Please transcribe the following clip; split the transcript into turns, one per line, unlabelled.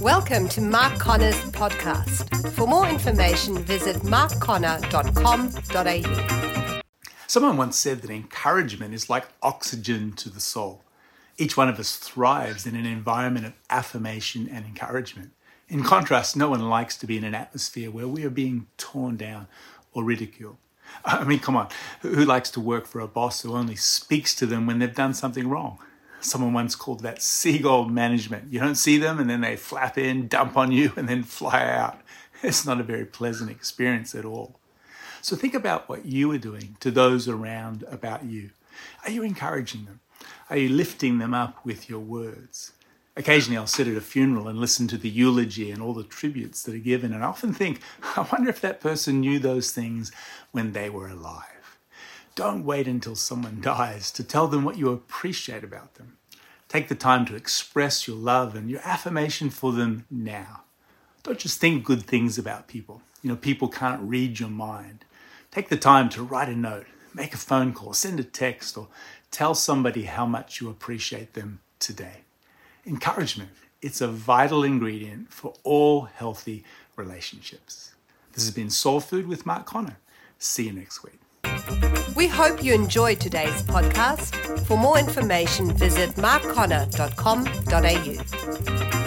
Welcome to Mark Conner's podcast. For more information, visit markconner.com.au.
Someone once said that encouragement is like oxygen to the soul. Each one of us thrives in an environment of affirmation and encouragement. In contrast, no one likes to be in an atmosphere where we are being torn down or ridiculed. I mean, come on, who likes to work for a boss who only speaks to them when they've done something wrong? Someone once called that seagull management. You don't see them and then they flap in, dump on you, and then fly out. It's not a very pleasant experience at all. So think about what you are doing to those around about you. Are you encouraging them? Are you lifting them up with your words? Occasionally, I'll sit at a funeral and listen to the eulogy and all the tributes that are given, and I often think, I wonder if that person knew those things when they were alive. Don't wait until someone dies to tell them what you appreciate about them. Take the time to express your love and your affirmation for them now. Don't just think good things about people. You know, people can't read your mind. Take the time to write a note, make a phone call, send a text, or tell somebody how much you appreciate them today. Encouragement, it's a vital ingredient for all healthy relationships. This has been Soul Food with Mark Conner. See you next week.
We hope you enjoyed today's podcast. For more information, visit markconner.com.au.